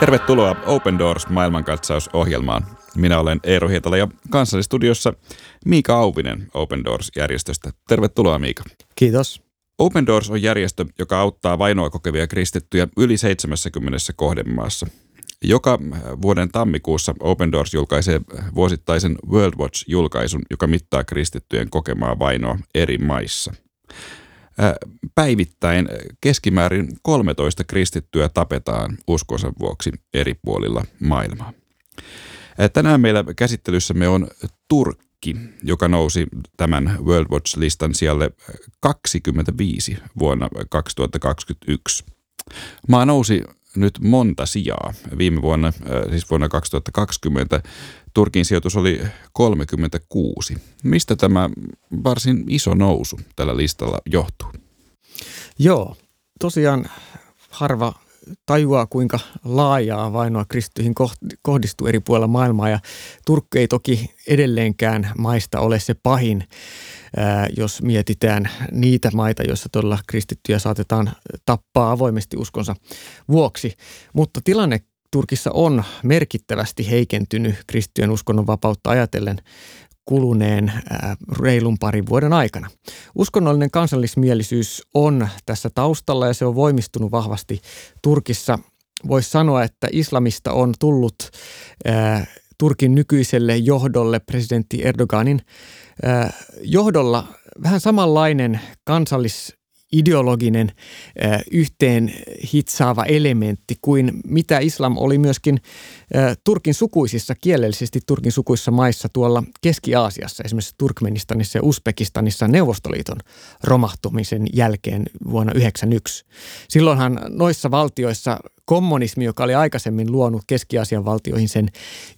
Tervetuloa Open Doors maailmankatsausohjelmaan. Minä olen Eero Hietala ja kanssani Miika Auvinen Open Doors-järjestöstä. Tervetuloa Miika. Kiitos. Open Doors on järjestö, joka auttaa vainoa kokevia kristittyjä yli 70 kohdemaassa. Joka vuoden tammikuussa Open Doors julkaisee vuosittaisen World Watch-julkaisun, joka mittaa kristittyjen kokemaa vainoa eri maissa. Päivittäin keskimäärin 13 kristittyä tapetaan uskonsa vuoksi eri puolilla maailmaa. Tänään meillä käsittelyssämme on Turkki, joka nousi tämän World Watch-listan sijalle 25 vuonna 2021. Maa nousi nyt monta sijaa. Viime vuonna, siis vuonna 2020, Turkin sijoitus oli 36. Mistä tämä varsin iso nousu tällä listalla johtuu? Joo, tosiaan harva tajuaa, kuinka laajaa vainoa kristittyihin kohdistuu eri puolilla maailmaa. Ja Turkki ei toki edelleenkään maista ole se pahin, jos mietitään niitä maita, joissa todella kristittyjä saatetaan tappaa avoimesti uskonsa vuoksi. Mutta tilanne Turkissa on merkittävästi heikentynyt kristittyjen uskonnon vapautta ajatellen kuluneen reilun parin vuoden aikana. Uskonnollinen kansallismielisyys on tässä taustalla ja se on voimistunut vahvasti Turkissa. Voisi sanoa, että islamista on tullut Turkin nykyiselle johdolle, presidentti Erdoganin johdolla, vähän samanlainen kansallis ideologinen yhteen hitsaava elementti kuin mitä islam oli myöskin Turkin sukuisissa, kielellisesti Turkin sukuissa maissa tuolla Keski-Aasiassa, esimerkiksi Turkmenistanissa ja Uzbekistanissa Neuvostoliiton romahtumisen jälkeen vuonna 1991. Silloinhan noissa valtioissa kommunismi, joka oli aikaisemmin luonut Keski-Aasian valtioihin sen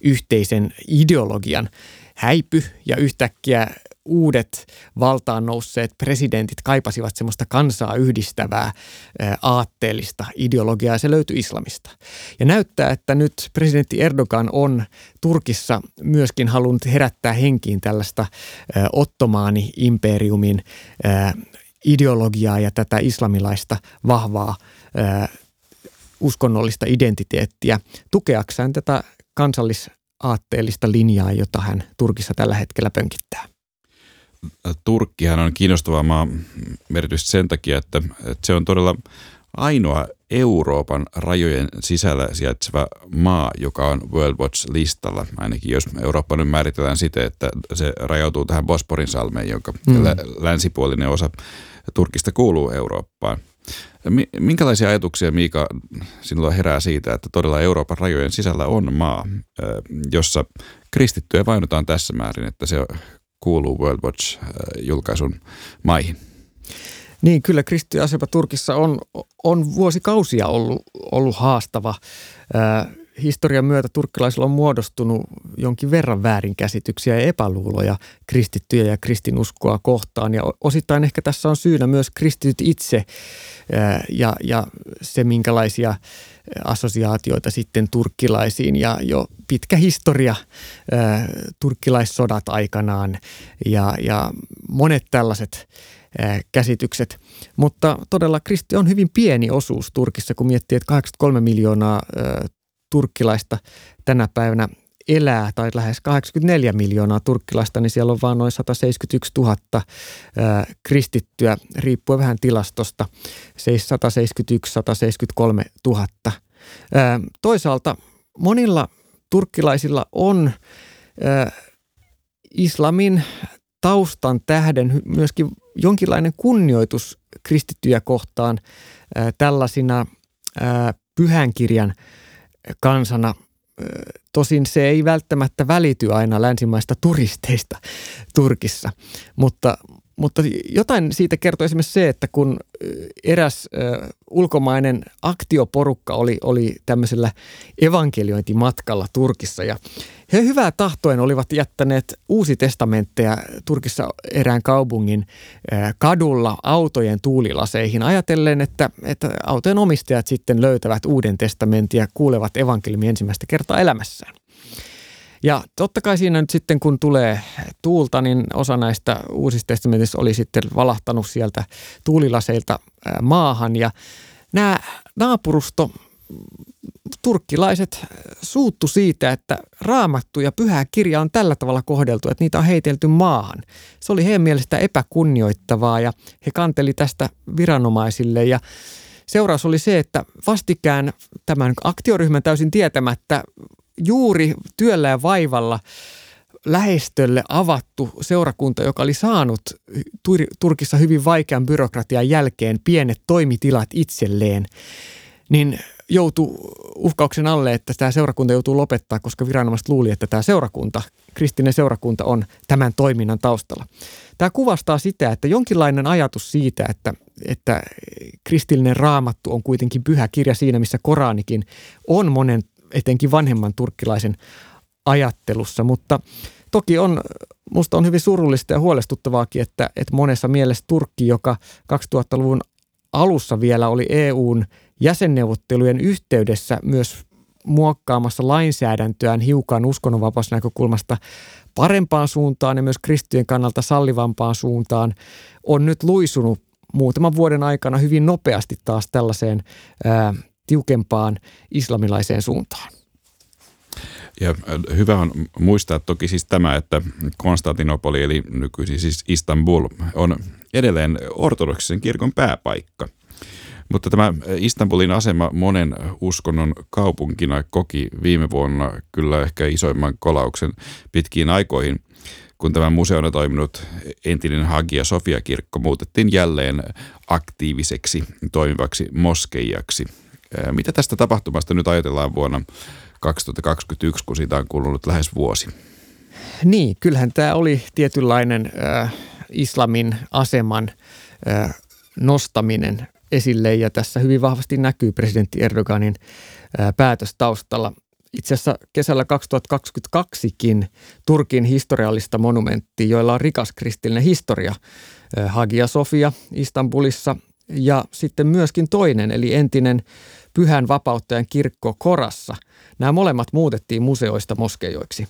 yhteisen ideologian, häipy ja yhtäkkiä uudet valtaan nousseet presidentit kaipasivat semmoista kansaa yhdistävää aatteellista ideologiaa ja se löytyi islamista. Ja näyttää, että nyt presidentti Erdogan on Turkissa myöskin halunnut herättää henkiin tällaista ottomaani-imperiumin ideologiaa ja tätä islamilaista vahvaa uskonnollista identiteettiä tukeakseen tätä kansallisaatteellista linjaa, jota hän Turkissa tällä hetkellä pönkittää. Turkkihan on kiinnostava maa erityisesti sen takia, että, että se on todella ainoa Euroopan rajojen sisällä sijaitseva maa, joka on World Watch-listalla, ainakin jos Eurooppa nyt määritellään siten, että se rajautuu tähän Bosporin salmeen, jonka mm. länsipuolinen osa Turkista kuuluu Eurooppaan. Minkälaisia ajatuksia, Miika, sinulla herää siitä, että todella Euroopan rajojen sisällä on maa, jossa kristittyjä vainotaan tässä määrin, että se kuuluu World Watch-julkaisun maihin? Niin, kyllä kristittyjen Turkissa on, on vuosikausia ollut, ollut haastava. Äh, historian myötä turkkilaisilla on muodostunut jonkin verran väärinkäsityksiä ja epäluuloja kristittyjä ja kristinuskoa kohtaan. Ja osittain ehkä tässä on syynä myös kristityt itse ja, ja se, minkälaisia assosiaatioita sitten turkkilaisiin ja jo pitkä historia, turkkilaissodat aikanaan ja, ja monet tällaiset käsitykset. Mutta todella kristi on hyvin pieni osuus Turkissa, kun miettii, että 83 miljoonaa turkkilaista tänä päivänä elää, tai lähes 84 miljoonaa turkkilaista, niin siellä on vain noin 171 000 ää, kristittyä, riippuen vähän tilastosta, siis 171-173 000. Ää, toisaalta monilla turkkilaisilla on ää, islamin taustan tähden myöskin jonkinlainen kunnioitus kristittyjä kohtaan ää, tällaisina ää, pyhän kirjan – kansana. Tosin se ei välttämättä välity aina länsimaista turisteista Turkissa, mutta, mutta jotain siitä kertoo esimerkiksi se, että kun eräs äh, ulkomainen aktioporukka oli, oli tämmöisellä evankeliointimatkalla Turkissa ja he hyvää tahtoen olivat jättäneet uusi testamentteja Turkissa erään kaupungin äh, kadulla autojen tuulilaseihin ajatellen, että, että autojen omistajat sitten löytävät uuden testamentin ja kuulevat evankeliumi ensimmäistä kertaa elämässään. Ja totta kai siinä nyt sitten kun tulee tuulta, niin osa näistä uusista testamentista oli sitten valahtanut sieltä tuulilaseilta maahan. Ja nämä naapurusto turkkilaiset suuttu siitä, että raamattu ja pyhä kirja on tällä tavalla kohdeltu, että niitä on heitelty maahan. Se oli heidän mielestä epäkunnioittavaa ja he kanteli tästä viranomaisille ja seuraus oli se, että vastikään tämän aktioryhmän täysin tietämättä juuri työllä ja vaivalla lähestölle avattu seurakunta, joka oli saanut Turkissa hyvin vaikean byrokratian jälkeen pienet toimitilat itselleen, niin joutui uhkauksen alle, että tämä seurakunta joutuu lopettaa, koska viranomaiset luuli, että tämä seurakunta, kristinen seurakunta on tämän toiminnan taustalla. Tämä kuvastaa sitä, että jonkinlainen ajatus siitä, että, että kristillinen raamattu on kuitenkin pyhä kirja siinä, missä Koranikin on monen etenkin vanhemman turkkilaisen ajattelussa, mutta toki on, musta on hyvin surullista ja huolestuttavaakin, että, että monessa mielessä Turkki, joka 2000-luvun alussa vielä oli EUn jäsenneuvottelujen yhteydessä myös muokkaamassa lainsäädäntöään hiukan uskonnonvapausnäkökulmasta parempaan suuntaan ja myös kristittyjen kannalta sallivampaan suuntaan, on nyt luisunut muutaman vuoden aikana hyvin nopeasti taas tällaiseen ää, tiukempaan islamilaiseen suuntaan. Ja äh, hyvä on muistaa toki siis tämä, että Konstantinopoli eli nykyisin siis Istanbul on edelleen ortodoksisen kirkon pääpaikka. Mutta tämä Istanbulin asema monen uskonnon kaupunkina koki viime vuonna kyllä ehkä isoimman kolauksen pitkiin aikoihin, kun tämä museona toiminut entinen Hagia Sofia-kirkko muutettiin jälleen aktiiviseksi toimivaksi moskeijaksi. Mitä tästä tapahtumasta nyt ajatellaan vuonna 2021, kun siitä on kulunut lähes vuosi. Niin, kyllähän tämä oli tietynlainen äh, islamin aseman äh, nostaminen esille ja tässä hyvin vahvasti näkyy presidentti Erdoganin äh, päätös taustalla. Itse asiassa kesällä 2022kin Turkin historiallista monumentti, joilla on rikas kristillinen historia, Hagia Sofia Istanbulissa ja sitten myöskin toinen, eli entinen pyhän vapauttajan kirkko Korassa. Nämä molemmat muutettiin museoista moskeijoiksi.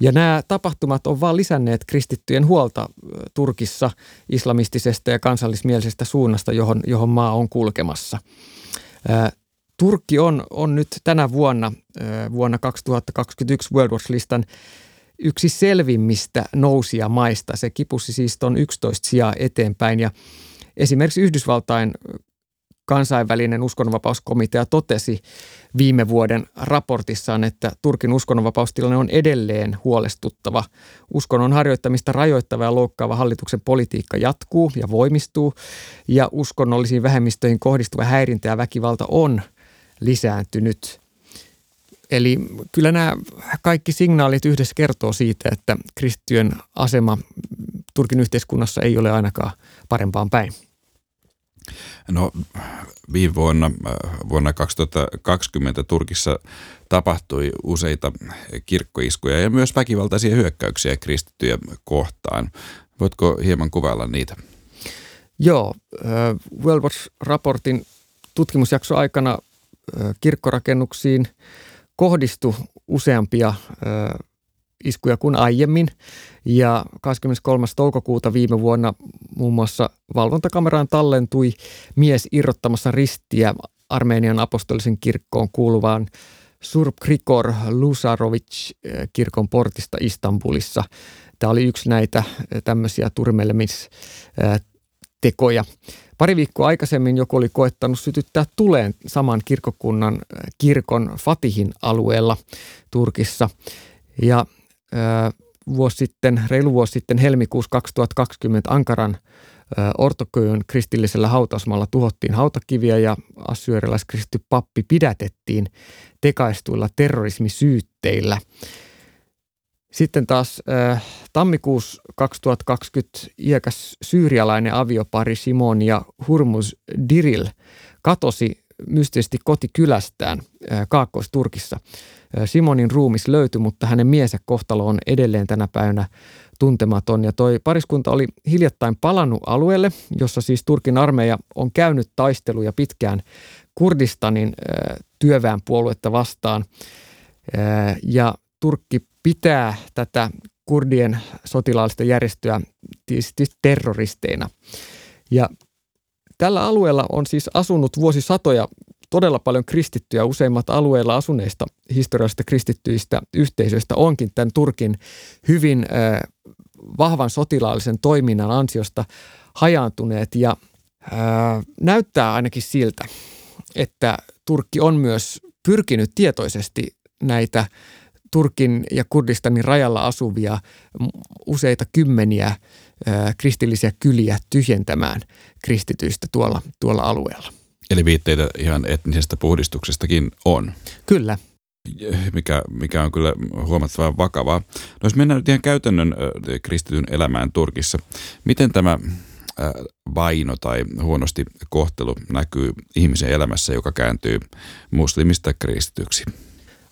Ja nämä tapahtumat on vaan lisänneet kristittyjen huolta Turkissa islamistisesta ja kansallismielisestä suunnasta, johon, johon maa on kulkemassa. Turkki on, on nyt tänä vuonna, vuonna 2021 World Watch-listan yksi selvimmistä nousia maista. Se kipusi siis tuon 11 sijaa eteenpäin ja esimerkiksi Yhdysvaltain kansainvälinen uskonnonvapauskomitea totesi viime vuoden raportissaan, että Turkin uskonnonvapaustilanne on edelleen huolestuttava. Uskonnon harjoittamista rajoittava ja loukkaava hallituksen politiikka jatkuu ja voimistuu ja uskonnollisiin vähemmistöihin kohdistuva häirintä ja väkivalta on lisääntynyt. Eli kyllä nämä kaikki signaalit yhdessä kertoo siitä, että kristittyjen asema Turkin yhteiskunnassa ei ole ainakaan parempaan päin. No viime vuonna, vuonna 2020 Turkissa tapahtui useita kirkkoiskuja ja myös väkivaltaisia hyökkäyksiä kristittyjä kohtaan. Voitko hieman kuvailla niitä? Joo, World Watch-raportin tutkimusjakso aikana kirkkorakennuksiin kohdistui useampia iskuja kuin aiemmin. Ja 23. toukokuuta viime vuonna muun muassa valvontakameraan tallentui mies irrottamassa ristiä Armenian apostolisen kirkkoon kuuluvaan Surp Krikor Lusarovic eh, kirkon portista Istanbulissa. Tämä oli yksi näitä eh, tämmöisiä turmelemistekoja. Pari viikkoa aikaisemmin joku oli koettanut sytyttää tuleen saman kirkokunnan eh, kirkon Fatihin alueella Turkissa. Ja vuosi sitten, reilu vuosi sitten helmikuussa 2020 Ankaran ortoköön kristillisellä hautausmaalla tuhottiin hautakiviä ja assyrialaiskristitty pappi pidätettiin tekaistuilla terrorismisyytteillä. Sitten taas äh, tammikuussa 2020 iäkäs syyrialainen aviopari Simon ja Hurmuz Diril katosi mystisesti kotikylästään Kaakkois-Turkissa. Simonin ruumis löytyi, mutta hänen miesä kohtalo on edelleen tänä päivänä tuntematon. Ja toi pariskunta oli hiljattain palannut alueelle, jossa siis Turkin armeija on käynyt taisteluja pitkään Kurdistanin työväenpuoluetta vastaan. Ja Turkki pitää tätä kurdien sotilaallista järjestöä tietysti terroristeina. Ja tällä alueella on siis asunut vuosisatoja todella paljon kristittyjä. Useimmat alueilla asuneista historiallisista kristittyistä yhteisöistä onkin tämän Turkin hyvin vahvan sotilaallisen toiminnan ansiosta hajaantuneet ja näyttää ainakin siltä, että Turkki on myös pyrkinyt tietoisesti näitä Turkin ja Kurdistanin rajalla asuvia useita kymmeniä kristillisiä kyliä tyhjentämään kristityistä tuolla, tuolla alueella. Eli viitteitä ihan etnisestä puhdistuksestakin on. Kyllä. Mikä, mikä on kyllä huomattavan vakavaa. No jos mennään nyt ihan käytännön kristityn elämään Turkissa, miten tämä vaino tai huonosti kohtelu näkyy ihmisen elämässä, joka kääntyy muslimista kristityksi?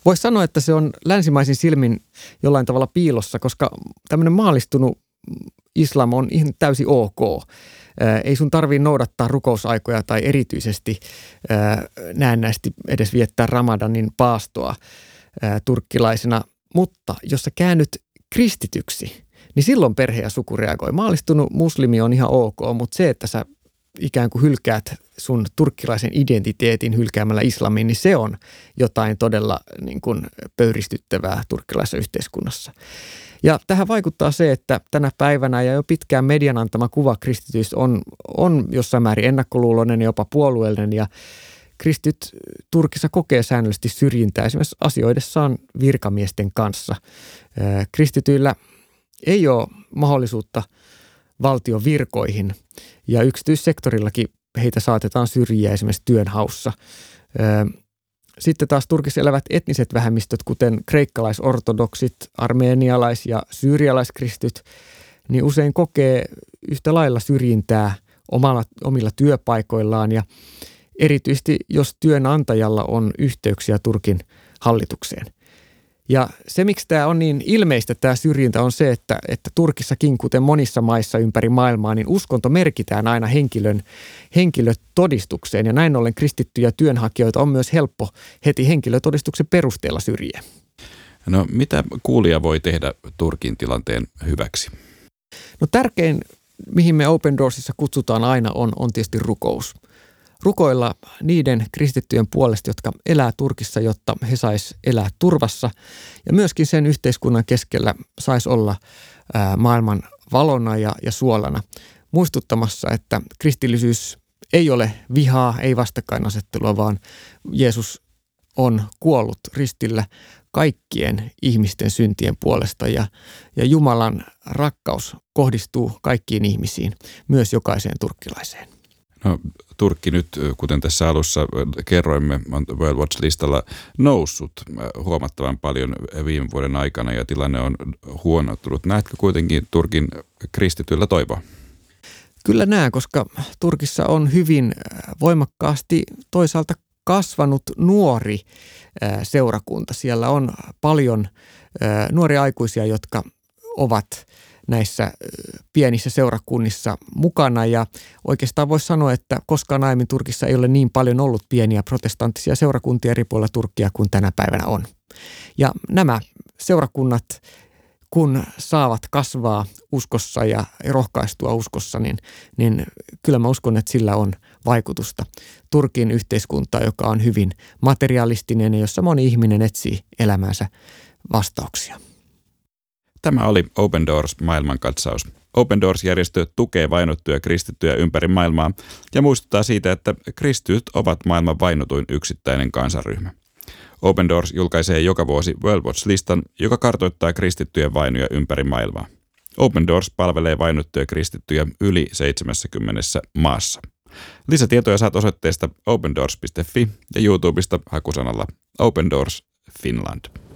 Voisi sanoa, että se on länsimaisin silmin jollain tavalla piilossa, koska tämmöinen maalistunut islam on ihan täysin ok. Ei sun tarvii noudattaa rukousaikoja tai erityisesti näennäisesti edes viettää Ramadanin paastoa turkkilaisena. Mutta jos sä käännyt kristityksi, niin silloin perhe ja suku reagoi. Maalistunut muslimi on ihan ok, mutta se, että sä ikään kuin hylkäät sun turkkilaisen identiteetin hylkäämällä islamiin, niin se on jotain todella niin kuin pöyristyttävää turkkilaisessa yhteiskunnassa. Ja tähän vaikuttaa se, että tänä päivänä ja jo pitkään median antama kuva kristityistä on, on jossain määrin ennakkoluuloinen ja jopa puolueellinen ja kristit Turkissa kokee säännöllisesti syrjintää esimerkiksi asioidessaan virkamiesten kanssa. Kristityillä ei ole mahdollisuutta valtion virkoihin ja yksityissektorillakin heitä saatetaan syrjiä esimerkiksi työnhaussa. Sitten taas Turkissa elävät etniset vähemmistöt, kuten kreikkalaisortodoksit, armeenialais- ja syyrialaiskristyt, niin usein kokee yhtä lailla syrjintää omalla, omilla työpaikoillaan ja erityisesti jos työnantajalla on yhteyksiä Turkin hallitukseen. Ja se, miksi tämä on niin ilmeistä, tämä syrjintä, on se, että, että Turkissakin, kuten monissa maissa ympäri maailmaa, niin uskonto merkitään aina henkilön, henkilötodistukseen. Ja näin ollen kristittyjä työnhakijoita on myös helppo heti henkilötodistuksen perusteella syrjiä. No mitä kuulija voi tehdä Turkin tilanteen hyväksi? No tärkein, mihin me Open Doorsissa kutsutaan aina, on, on tietysti rukous – rukoilla niiden kristittyjen puolesta, jotka elää Turkissa, jotta he sais elää turvassa. Ja myöskin sen yhteiskunnan keskellä sais olla maailman valona ja, ja suolana muistuttamassa, että kristillisyys ei ole vihaa, ei vastakkainasettelua, vaan Jeesus on kuollut ristillä kaikkien ihmisten syntien puolesta ja, ja Jumalan rakkaus kohdistuu kaikkiin ihmisiin, myös jokaiseen turkkilaiseen. No, Turkki nyt, kuten tässä alussa kerroimme, on World Watch-listalla noussut huomattavan paljon viime vuoden aikana ja tilanne on huonottunut. Näetkö kuitenkin Turkin kristityillä toivoa? Kyllä näen, koska Turkissa on hyvin voimakkaasti toisaalta kasvanut nuori seurakunta. Siellä on paljon nuoria aikuisia, jotka ovat – näissä pienissä seurakunnissa mukana ja oikeastaan voisi sanoa, että koskaan aiemmin Turkissa ei ole niin paljon ollut pieniä protestanttisia seurakuntia eri puolilla Turkkia kuin tänä päivänä on. Ja nämä seurakunnat, kun saavat kasvaa uskossa ja rohkaistua uskossa, niin, niin kyllä mä uskon, että sillä on vaikutusta Turkin yhteiskuntaan, joka on hyvin materialistinen ja jossa moni ihminen etsii elämänsä vastauksia. Tämä oli Open Doors maailmankatsaus. Open Doors-järjestö tukee vainottuja kristittyjä ympäri maailmaa ja muistuttaa siitä, että kristityt ovat maailman vainotuin yksittäinen kansaryhmä. Open Doors julkaisee joka vuosi World Watch-listan, joka kartoittaa kristittyjen vainoja ympäri maailmaa. Open Doors palvelee vainottuja kristittyjä yli 70 maassa. Lisätietoja saat osoitteesta opendoors.fi ja YouTubesta hakusanalla Open Doors Finland.